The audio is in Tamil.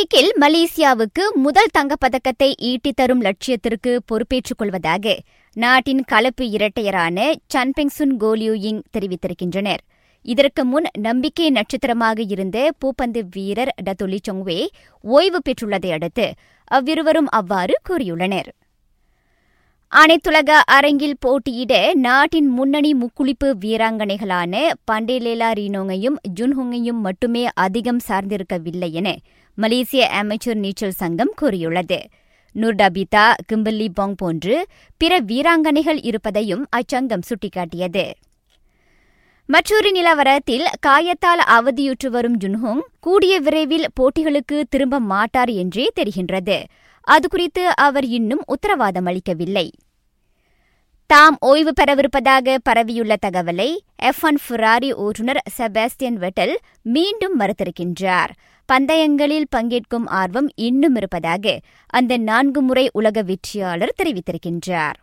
ஒலிம்பிக்கில் மலேசியாவுக்கு முதல் தங்கப்பதக்கத்தை ஈட்டித் தரும் லட்சியத்திற்கு பொறுப்பேற்றுக் கொள்வதாக நாட்டின் கலப்பு இரட்டையரான சன்பெங்சுன் கோலியூயிங் தெரிவித்திருக்கின்றனர். இதற்கு முன் நம்பிக்கை நட்சத்திரமாக இருந்த பூப்பந்து வீரர் டதொலி சொங்வே ஓய்வு பெற்றுள்ளதை அடுத்து அவ்விருவரும் அவ்வாறு கூறியுள்ளனர். அனைத்துலக அரங்கில் போட்டியிட நாட்டின் முன்னணி முக்குளிப்பு வீராங்கனைகளான பண்டேலேலா ரீனோங்கையும் ஜுன்ஹுங்கையும் மட்டுமே அதிகம் சார்ந்திருக்கவில்லை என மலேசிய அமைச்சர் நீச்சல் சங்கம் கூறியுள்ளது. நுர்டபிதா கிம்பல்லி பாங் போன்று பிற வீராங்கனைகள் இருப்பதையும் அச்சங்கம் சுட்டிக்காட்டியது. மற்றொரு நிலவரத்தில் காயத்தால் அவதியுற்று வரும் ஜுன்ஹோங் கூடிய விரைவில் போட்டிகளுக்கு திரும்ப மாட்டார் என்றே தெரிகின்றது. அது குறித்து அவர் இன்னும் உத்தரவாதம் அளிக்கவில்லை. தாம் ஓய்வு பெறவிருப்பதாக பரவியுள்ள தகவலை எஃப் ஒன் ஃபுராரி ஓட்டுநர் செபாஸ்டியன் வெட்டல் மீண்டும் மறுத்திருக்கின்றார். பந்தயங்களில் பங்கேற்கும் ஆர்வம் இன்னும் இருப்பதாக அந்த நான்கு முறை உலக வெற்றியாளர் தெரிவித்திருக்கின்றார்.